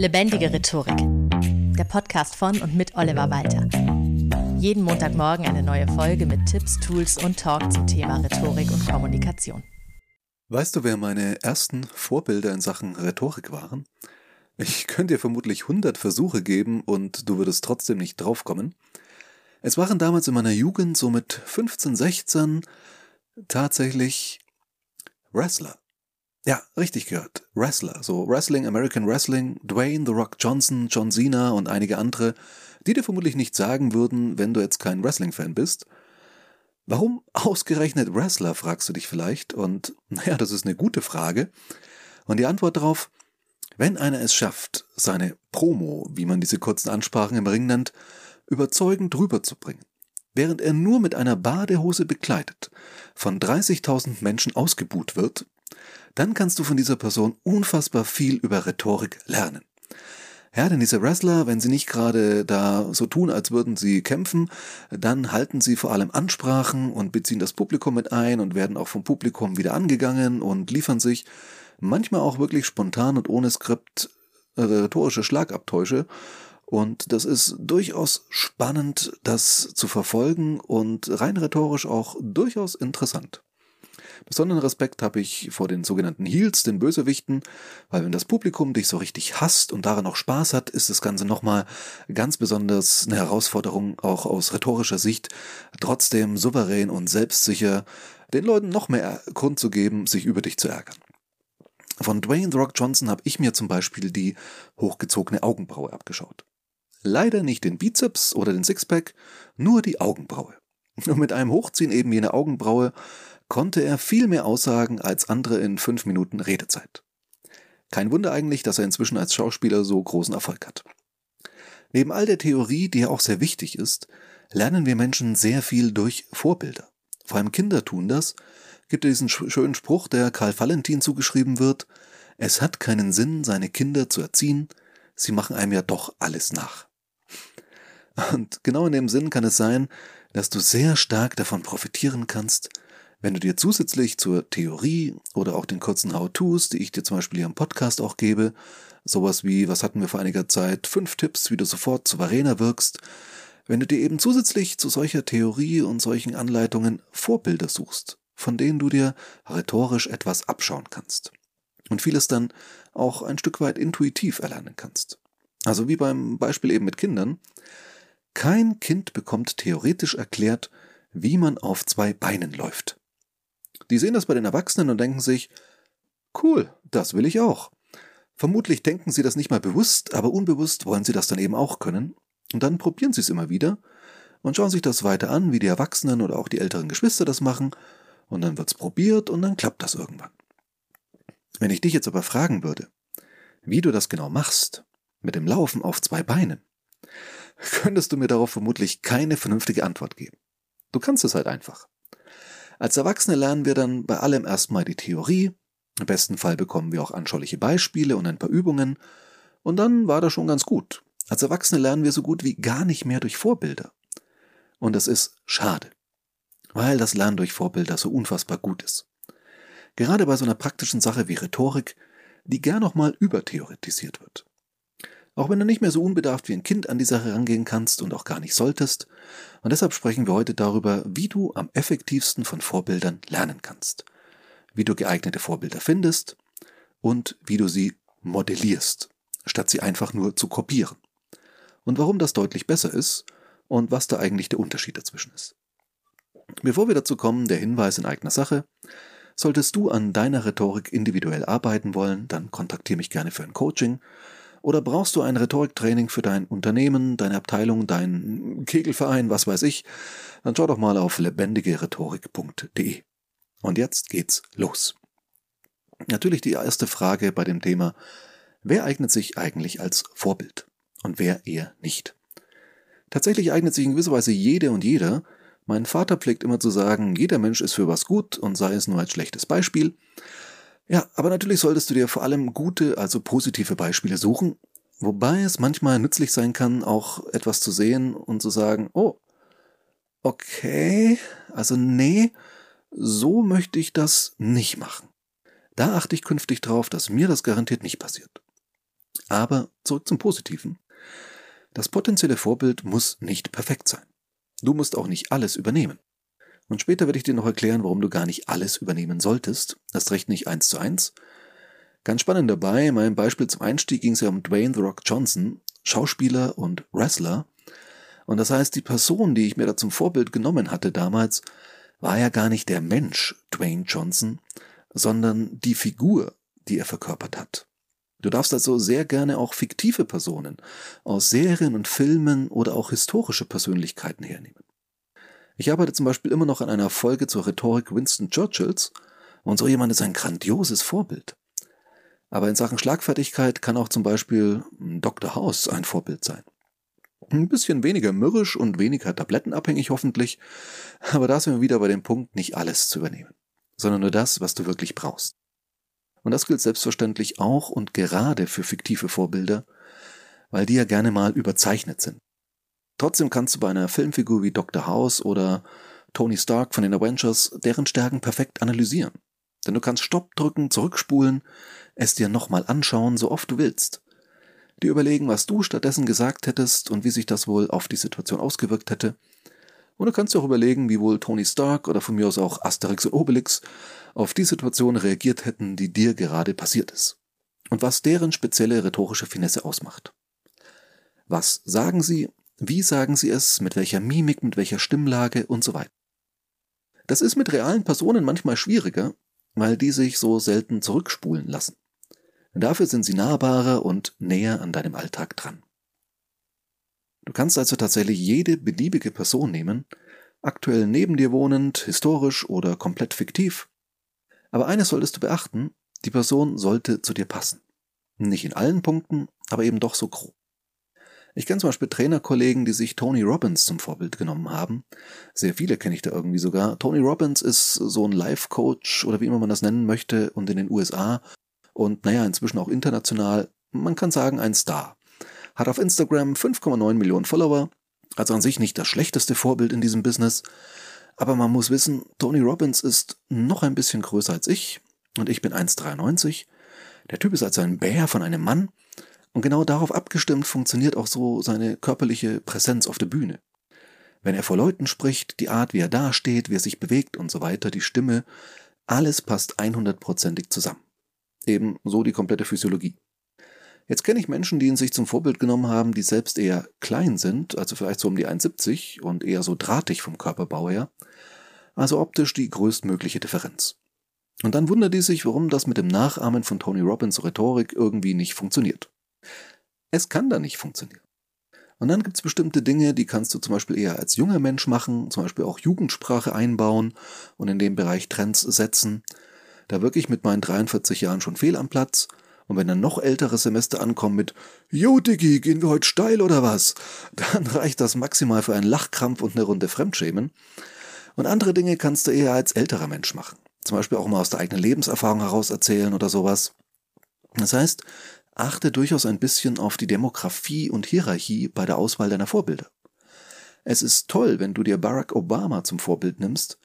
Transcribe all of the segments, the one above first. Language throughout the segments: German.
Lebendige Rhetorik. Der Podcast von und mit Oliver Walter. Jeden Montagmorgen eine neue Folge mit Tipps, Tools und Talk zum Thema Rhetorik und Kommunikation. Weißt du, wer meine ersten Vorbilder in Sachen Rhetorik waren? Ich könnte dir vermutlich 100 Versuche geben und du würdest trotzdem nicht draufkommen. Es waren damals in meiner Jugend, so mit 15, 16, tatsächlich Wrestler. Ja, richtig gehört. Wrestler. So Wrestling, American Wrestling, Dwayne, The Rock Johnson, John Cena und einige andere, die dir vermutlich nicht sagen würden, wenn du jetzt kein Wrestling-Fan bist. Warum ausgerechnet Wrestler, fragst du dich vielleicht. Und naja, das ist eine gute Frage. Und die Antwort darauf, wenn einer es schafft, seine Promo, wie man diese kurzen Ansprachen im Ring nennt, überzeugend rüberzubringen, während er nur mit einer Badehose bekleidet von 30.000 Menschen ausgebuht wird, dann kannst du von dieser Person unfassbar viel über Rhetorik lernen. Ja, denn diese Wrestler, wenn sie nicht gerade da so tun, als würden sie kämpfen, dann halten sie vor allem Ansprachen und beziehen das Publikum mit ein und werden auch vom Publikum wieder angegangen und liefern sich manchmal auch wirklich spontan und ohne Skript äh, rhetorische Schlagabtäusche. Und das ist durchaus spannend, das zu verfolgen und rein rhetorisch auch durchaus interessant. Besonderen Respekt habe ich vor den sogenannten Heels, den Bösewichten, weil wenn das Publikum dich so richtig hasst und daran auch Spaß hat, ist das Ganze nochmal ganz besonders eine Herausforderung, auch aus rhetorischer Sicht, trotzdem souverän und selbstsicher den Leuten noch mehr Grund zu geben, sich über dich zu ärgern. Von Dwayne The Rock Johnson habe ich mir zum Beispiel die hochgezogene Augenbraue abgeschaut. Leider nicht den Bizeps oder den Sixpack, nur die Augenbraue. Und mit einem Hochziehen eben jene Augenbraue konnte er viel mehr aussagen als andere in fünf Minuten Redezeit. Kein Wunder eigentlich, dass er inzwischen als Schauspieler so großen Erfolg hat. Neben all der Theorie, die ja auch sehr wichtig ist, lernen wir Menschen sehr viel durch Vorbilder. Vor allem Kinder tun das. Gibt es diesen schönen Spruch, der Karl Valentin zugeschrieben wird, es hat keinen Sinn, seine Kinder zu erziehen, sie machen einem ja doch alles nach. Und genau in dem Sinn kann es sein, dass du sehr stark davon profitieren kannst, wenn du dir zusätzlich zur Theorie oder auch den kurzen How-Tos, die ich dir zum Beispiel hier im Podcast auch gebe, sowas wie, was hatten wir vor einiger Zeit, fünf Tipps, wie du sofort souveräner wirkst, wenn du dir eben zusätzlich zu solcher Theorie und solchen Anleitungen Vorbilder suchst, von denen du dir rhetorisch etwas abschauen kannst. Und vieles dann auch ein Stück weit intuitiv erlernen kannst. Also wie beim Beispiel eben mit Kindern. Kein Kind bekommt theoretisch erklärt, wie man auf zwei Beinen läuft. Die sehen das bei den Erwachsenen und denken sich, cool, das will ich auch. Vermutlich denken sie das nicht mal bewusst, aber unbewusst wollen sie das dann eben auch können. Und dann probieren sie es immer wieder und schauen sich das weiter an, wie die Erwachsenen oder auch die älteren Geschwister das machen. Und dann wird's probiert und dann klappt das irgendwann. Wenn ich dich jetzt aber fragen würde, wie du das genau machst, mit dem Laufen auf zwei Beinen, könntest du mir darauf vermutlich keine vernünftige Antwort geben. Du kannst es halt einfach. Als Erwachsene lernen wir dann bei allem erstmal die Theorie, im besten Fall bekommen wir auch anschauliche Beispiele und ein paar Übungen, und dann war das schon ganz gut. Als Erwachsene lernen wir so gut wie gar nicht mehr durch Vorbilder. Und das ist schade, weil das Lernen durch Vorbilder so unfassbar gut ist. Gerade bei so einer praktischen Sache wie Rhetorik, die gern nochmal übertheoretisiert wird. Auch wenn du nicht mehr so unbedarft wie ein Kind an die Sache rangehen kannst und auch gar nicht solltest. Und deshalb sprechen wir heute darüber, wie du am effektivsten von Vorbildern lernen kannst. Wie du geeignete Vorbilder findest und wie du sie modellierst, statt sie einfach nur zu kopieren. Und warum das deutlich besser ist und was da eigentlich der Unterschied dazwischen ist. Bevor wir dazu kommen, der Hinweis in eigener Sache. Solltest du an deiner Rhetorik individuell arbeiten wollen, dann kontaktiere mich gerne für ein Coaching. Oder brauchst du ein Rhetoriktraining für dein Unternehmen, deine Abteilung, deinen Kegelverein, was weiß ich? Dann schau doch mal auf lebendigerhetorik.de. Und jetzt geht's los. Natürlich die erste Frage bei dem Thema, wer eignet sich eigentlich als Vorbild und wer eher nicht? Tatsächlich eignet sich in gewisser Weise jede und jeder. Mein Vater pflegt immer zu sagen, jeder Mensch ist für was gut und sei es nur als schlechtes Beispiel. Ja, aber natürlich solltest du dir vor allem gute, also positive Beispiele suchen, wobei es manchmal nützlich sein kann, auch etwas zu sehen und zu sagen, oh, okay, also nee, so möchte ich das nicht machen. Da achte ich künftig drauf, dass mir das garantiert nicht passiert. Aber zurück zum Positiven. Das potenzielle Vorbild muss nicht perfekt sein. Du musst auch nicht alles übernehmen. Und später werde ich dir noch erklären, warum du gar nicht alles übernehmen solltest. Das recht nicht eins zu eins. Ganz spannend dabei, in meinem Beispiel zum Einstieg ging es ja um Dwayne The Rock Johnson, Schauspieler und Wrestler. Und das heißt, die Person, die ich mir da zum Vorbild genommen hatte damals, war ja gar nicht der Mensch Dwayne Johnson, sondern die Figur, die er verkörpert hat. Du darfst also sehr gerne auch fiktive Personen aus Serien und Filmen oder auch historische Persönlichkeiten hernehmen. Ich arbeite zum Beispiel immer noch an einer Folge zur Rhetorik Winston Churchills und so jemand ist ein grandioses Vorbild. Aber in Sachen Schlagfertigkeit kann auch zum Beispiel Dr. House ein Vorbild sein. Ein bisschen weniger mürrisch und weniger tablettenabhängig hoffentlich, aber da sind wir wieder bei dem Punkt, nicht alles zu übernehmen, sondern nur das, was du wirklich brauchst. Und das gilt selbstverständlich auch und gerade für fiktive Vorbilder, weil die ja gerne mal überzeichnet sind. Trotzdem kannst du bei einer Filmfigur wie Dr. House oder Tony Stark von den Avengers deren Stärken perfekt analysieren. Denn du kannst Stopp drücken, zurückspulen, es dir nochmal anschauen, so oft du willst. Dir überlegen, was du stattdessen gesagt hättest und wie sich das wohl auf die Situation ausgewirkt hätte. Und du kannst dir auch überlegen, wie wohl Tony Stark oder von mir aus auch Asterix und Obelix auf die Situation reagiert hätten, die dir gerade passiert ist. Und was deren spezielle rhetorische Finesse ausmacht. Was sagen sie, wie sagen sie es, mit welcher Mimik, mit welcher Stimmlage und so weiter. Das ist mit realen Personen manchmal schwieriger, weil die sich so selten zurückspulen lassen. Dafür sind sie nahbarer und näher an deinem Alltag dran. Du kannst also tatsächlich jede beliebige Person nehmen, aktuell neben dir wohnend, historisch oder komplett fiktiv. Aber eines solltest du beachten, die Person sollte zu dir passen. Nicht in allen Punkten, aber eben doch so grob. Ich kenne zum Beispiel Trainerkollegen, die sich Tony Robbins zum Vorbild genommen haben. Sehr viele kenne ich da irgendwie sogar. Tony Robbins ist so ein Life-Coach oder wie immer man das nennen möchte und in den USA und naja, inzwischen auch international, man kann sagen, ein Star. Hat auf Instagram 5,9 Millionen Follower, also an sich nicht das schlechteste Vorbild in diesem Business. Aber man muss wissen, Tony Robbins ist noch ein bisschen größer als ich und ich bin 1,93. Der Typ ist also ein Bär von einem Mann und genau darauf abgestimmt funktioniert auch so seine körperliche Präsenz auf der Bühne. Wenn er vor Leuten spricht, die Art, wie er dasteht, wie er sich bewegt und so weiter, die Stimme, alles passt 100%ig zusammen. Eben so die komplette Physiologie. Jetzt kenne ich Menschen, die ihn sich zum Vorbild genommen haben, die selbst eher klein sind, also vielleicht so um die 1,70 und eher so drahtig vom Körperbau her. Also optisch die größtmögliche Differenz. Und dann wundert die sich, warum das mit dem Nachahmen von Tony Robbins Rhetorik irgendwie nicht funktioniert. Es kann da nicht funktionieren. Und dann gibt es bestimmte Dinge, die kannst du zum Beispiel eher als junger Mensch machen, zum Beispiel auch Jugendsprache einbauen und in dem Bereich Trends setzen. Da wirklich mit meinen 43 Jahren schon fehl am Platz. Und wenn dann noch ältere Semester ankommen mit Jo Diggi, gehen wir heute steil oder was? Dann reicht das maximal für einen Lachkrampf und eine Runde Fremdschämen. Und andere Dinge kannst du eher als älterer Mensch machen. Zum Beispiel auch mal aus der eigenen Lebenserfahrung heraus erzählen oder sowas. Das heißt, achte durchaus ein bisschen auf die Demografie und Hierarchie bei der Auswahl deiner Vorbilder. Es ist toll, wenn du dir Barack Obama zum Vorbild nimmst,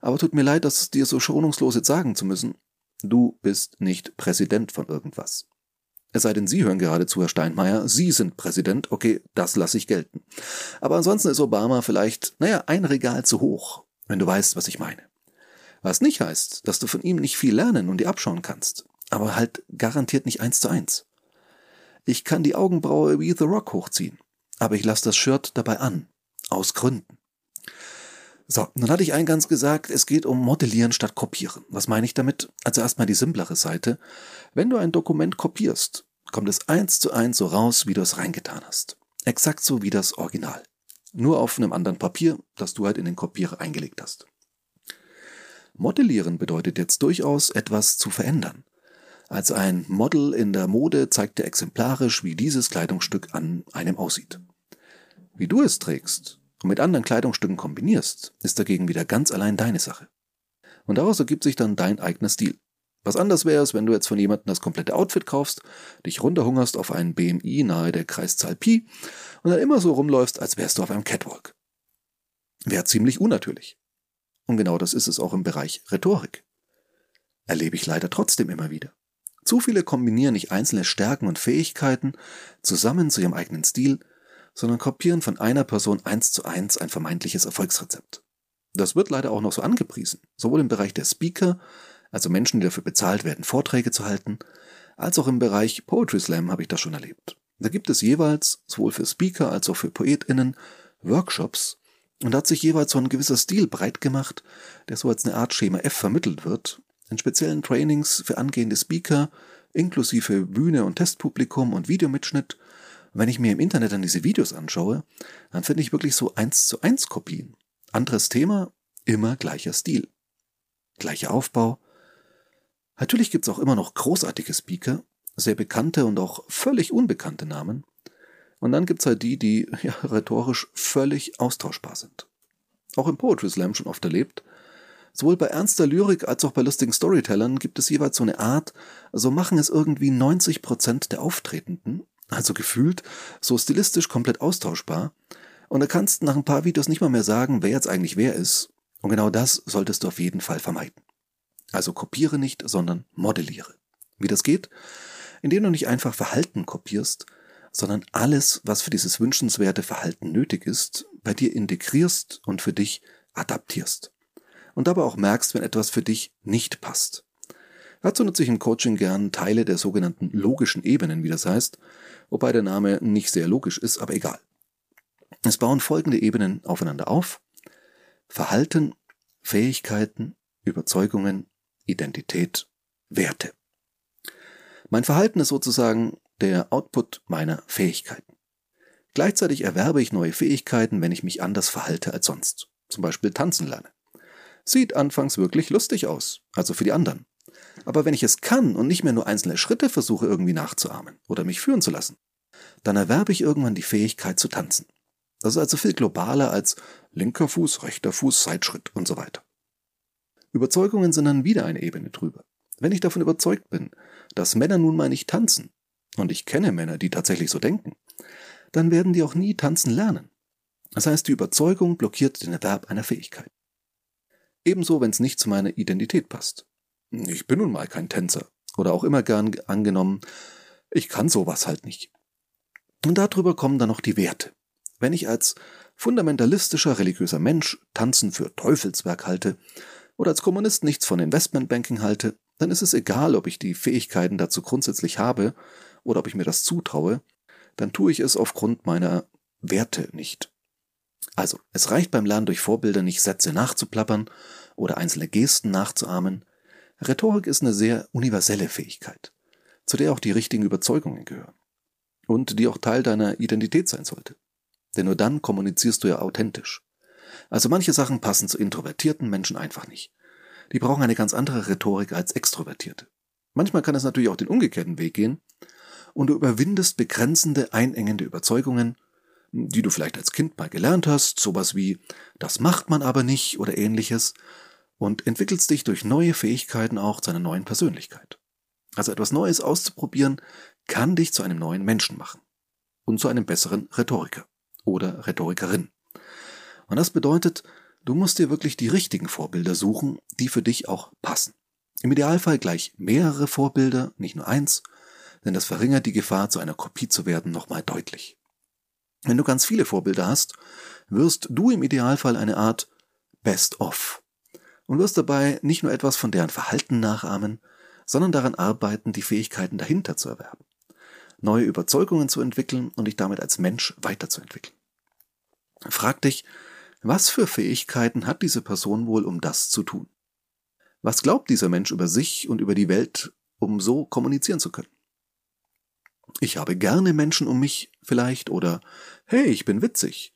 aber tut mir leid, das dir so schonungslos jetzt sagen zu müssen. Du bist nicht Präsident von irgendwas. Es sei denn, Sie hören gerade zu, Herr Steinmeier, Sie sind Präsident, okay, das lasse ich gelten. Aber ansonsten ist Obama vielleicht, naja, ein Regal zu hoch, wenn du weißt, was ich meine. Was nicht heißt, dass du von ihm nicht viel lernen und dir abschauen kannst aber halt garantiert nicht eins zu eins. Ich kann die Augenbraue wie The Rock hochziehen, aber ich lasse das Shirt dabei an. Aus Gründen. So, nun hatte ich eingangs gesagt, es geht um Modellieren statt Kopieren. Was meine ich damit? Also erstmal die simplere Seite. Wenn du ein Dokument kopierst, kommt es eins zu eins so raus, wie du es reingetan hast. Exakt so wie das Original. Nur auf einem anderen Papier, das du halt in den Kopierer eingelegt hast. Modellieren bedeutet jetzt durchaus etwas zu verändern. Als ein Model in der Mode zeigt er exemplarisch, wie dieses Kleidungsstück an einem aussieht. Wie du es trägst und mit anderen Kleidungsstücken kombinierst, ist dagegen wieder ganz allein deine Sache. Und daraus ergibt sich dann dein eigener Stil. Was anders wäre es, wenn du jetzt von jemandem das komplette Outfit kaufst, dich runterhungerst auf einen BMI nahe der Kreiszahl Pi und dann immer so rumläufst, als wärst du auf einem Catwalk. Wäre ziemlich unnatürlich. Und genau das ist es auch im Bereich Rhetorik. Erlebe ich leider trotzdem immer wieder. Zu viele kombinieren nicht einzelne Stärken und Fähigkeiten zusammen zu ihrem eigenen Stil, sondern kopieren von einer Person eins zu eins ein vermeintliches Erfolgsrezept. Das wird leider auch noch so angepriesen, sowohl im Bereich der Speaker, also Menschen, die dafür bezahlt werden, Vorträge zu halten, als auch im Bereich Poetry Slam habe ich das schon erlebt. Da gibt es jeweils, sowohl für Speaker als auch für PoetInnen, Workshops, und da hat sich jeweils so ein gewisser Stil breit gemacht, der so als eine Art Schema F vermittelt wird, in speziellen Trainings für angehende Speaker, inklusive Bühne und Testpublikum und Videomitschnitt. Wenn ich mir im Internet dann diese Videos anschaue, dann finde ich wirklich so eins zu eins Kopien. Anderes Thema, immer gleicher Stil. Gleicher Aufbau. Natürlich gibt es auch immer noch großartige Speaker, sehr bekannte und auch völlig unbekannte Namen. Und dann gibt es halt die, die ja, rhetorisch völlig austauschbar sind. Auch im Poetry Slam schon oft erlebt, Sowohl bei ernster Lyrik als auch bei lustigen Storytellern gibt es jeweils so eine Art, so machen es irgendwie 90 Prozent der Auftretenden, also gefühlt, so stilistisch komplett austauschbar. Und da kannst nach ein paar Videos nicht mal mehr sagen, wer jetzt eigentlich wer ist. Und genau das solltest du auf jeden Fall vermeiden. Also kopiere nicht, sondern modelliere. Wie das geht? Indem du nicht einfach Verhalten kopierst, sondern alles, was für dieses wünschenswerte Verhalten nötig ist, bei dir integrierst und für dich adaptierst und dabei auch merkst, wenn etwas für dich nicht passt. Dazu nutze ich im Coaching gern Teile der sogenannten logischen Ebenen, wie das heißt, wobei der Name nicht sehr logisch ist, aber egal. Es bauen folgende Ebenen aufeinander auf. Verhalten, Fähigkeiten, Überzeugungen, Identität, Werte. Mein Verhalten ist sozusagen der Output meiner Fähigkeiten. Gleichzeitig erwerbe ich neue Fähigkeiten, wenn ich mich anders verhalte als sonst. Zum Beispiel tanzen lerne. Sieht anfangs wirklich lustig aus, also für die anderen. Aber wenn ich es kann und nicht mehr nur einzelne Schritte versuche irgendwie nachzuahmen oder mich führen zu lassen, dann erwerbe ich irgendwann die Fähigkeit zu tanzen. Das ist also viel globaler als linker Fuß, rechter Fuß, Seitschritt und so weiter. Überzeugungen sind dann wieder eine Ebene drüber. Wenn ich davon überzeugt bin, dass Männer nun mal nicht tanzen, und ich kenne Männer, die tatsächlich so denken, dann werden die auch nie tanzen lernen. Das heißt, die Überzeugung blockiert den Erwerb einer Fähigkeit. Ebenso, wenn es nicht zu meiner Identität passt. Ich bin nun mal kein Tänzer. Oder auch immer gern angenommen, ich kann sowas halt nicht. Und darüber kommen dann noch die Werte. Wenn ich als fundamentalistischer religiöser Mensch Tanzen für Teufelswerk halte oder als Kommunist nichts von Investmentbanking halte, dann ist es egal, ob ich die Fähigkeiten dazu grundsätzlich habe oder ob ich mir das zutraue, dann tue ich es aufgrund meiner Werte nicht. Also, es reicht beim Lernen durch Vorbilder nicht Sätze nachzuplappern oder einzelne Gesten nachzuahmen. Rhetorik ist eine sehr universelle Fähigkeit, zu der auch die richtigen Überzeugungen gehören. Und die auch Teil deiner Identität sein sollte. Denn nur dann kommunizierst du ja authentisch. Also manche Sachen passen zu introvertierten Menschen einfach nicht. Die brauchen eine ganz andere Rhetorik als Extrovertierte. Manchmal kann es natürlich auch den umgekehrten Weg gehen und du überwindest begrenzende, einengende Überzeugungen die du vielleicht als Kind mal gelernt hast, sowas wie das macht man aber nicht oder ähnliches, und entwickelst dich durch neue Fähigkeiten auch zu einer neuen Persönlichkeit. Also etwas Neues auszuprobieren, kann dich zu einem neuen Menschen machen und zu einem besseren Rhetoriker oder Rhetorikerin. Und das bedeutet, du musst dir wirklich die richtigen Vorbilder suchen, die für dich auch passen. Im Idealfall gleich mehrere Vorbilder, nicht nur eins, denn das verringert die Gefahr, zu einer Kopie zu werden, nochmal deutlich. Wenn du ganz viele Vorbilder hast, wirst du im Idealfall eine Art Best-of und wirst dabei nicht nur etwas von deren Verhalten nachahmen, sondern daran arbeiten, die Fähigkeiten dahinter zu erwerben, neue Überzeugungen zu entwickeln und dich damit als Mensch weiterzuentwickeln. Frag dich, was für Fähigkeiten hat diese Person wohl, um das zu tun? Was glaubt dieser Mensch über sich und über die Welt, um so kommunizieren zu können? Ich habe gerne Menschen um mich vielleicht oder hey, ich bin witzig.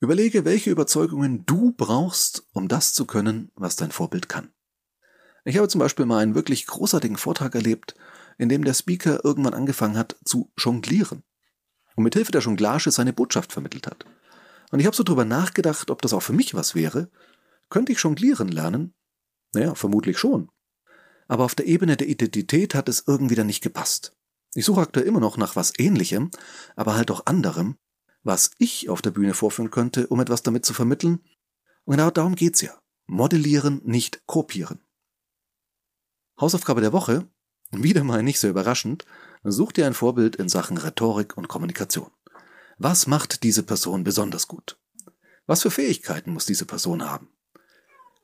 Überlege, welche Überzeugungen du brauchst, um das zu können, was dein Vorbild kann. Ich habe zum Beispiel mal einen wirklich großartigen Vortrag erlebt, in dem der Speaker irgendwann angefangen hat zu jonglieren und mit Hilfe der Jonglage seine Botschaft vermittelt hat. Und ich habe so drüber nachgedacht, ob das auch für mich was wäre. Könnte ich jonglieren lernen? Naja, vermutlich schon. Aber auf der Ebene der Identität hat es irgendwie dann nicht gepasst. Ich suche aktuell immer noch nach was ähnlichem, aber halt auch anderem, was ich auf der Bühne vorführen könnte, um etwas damit zu vermitteln. Und genau darum geht's ja. Modellieren, nicht kopieren. Hausaufgabe der Woche. Wieder mal nicht so überraschend, such dir ein Vorbild in Sachen Rhetorik und Kommunikation. Was macht diese Person besonders gut? Was für Fähigkeiten muss diese Person haben?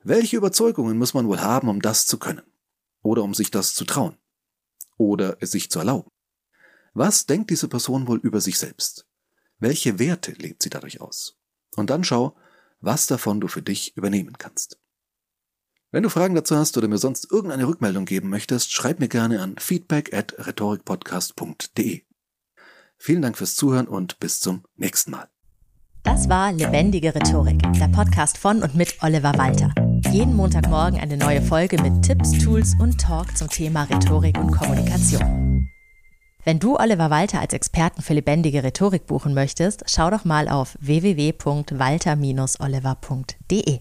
Welche Überzeugungen muss man wohl haben, um das zu können? Oder um sich das zu trauen? Oder es sich zu erlauben? Was denkt diese Person wohl über sich selbst? Welche Werte lebt sie dadurch aus? Und dann schau, was davon du für dich übernehmen kannst. Wenn du Fragen dazu hast oder mir sonst irgendeine Rückmeldung geben möchtest, schreib mir gerne an feedback at rhetorikpodcast.de. Vielen Dank fürs Zuhören und bis zum nächsten Mal. Das war Lebendige Rhetorik, der Podcast von und mit Oliver Walter. Jeden Montagmorgen eine neue Folge mit Tipps, Tools und Talk zum Thema Rhetorik und Kommunikation. Wenn du Oliver Walter als Experten für lebendige Rhetorik buchen möchtest, schau doch mal auf www.walter-oliver.de.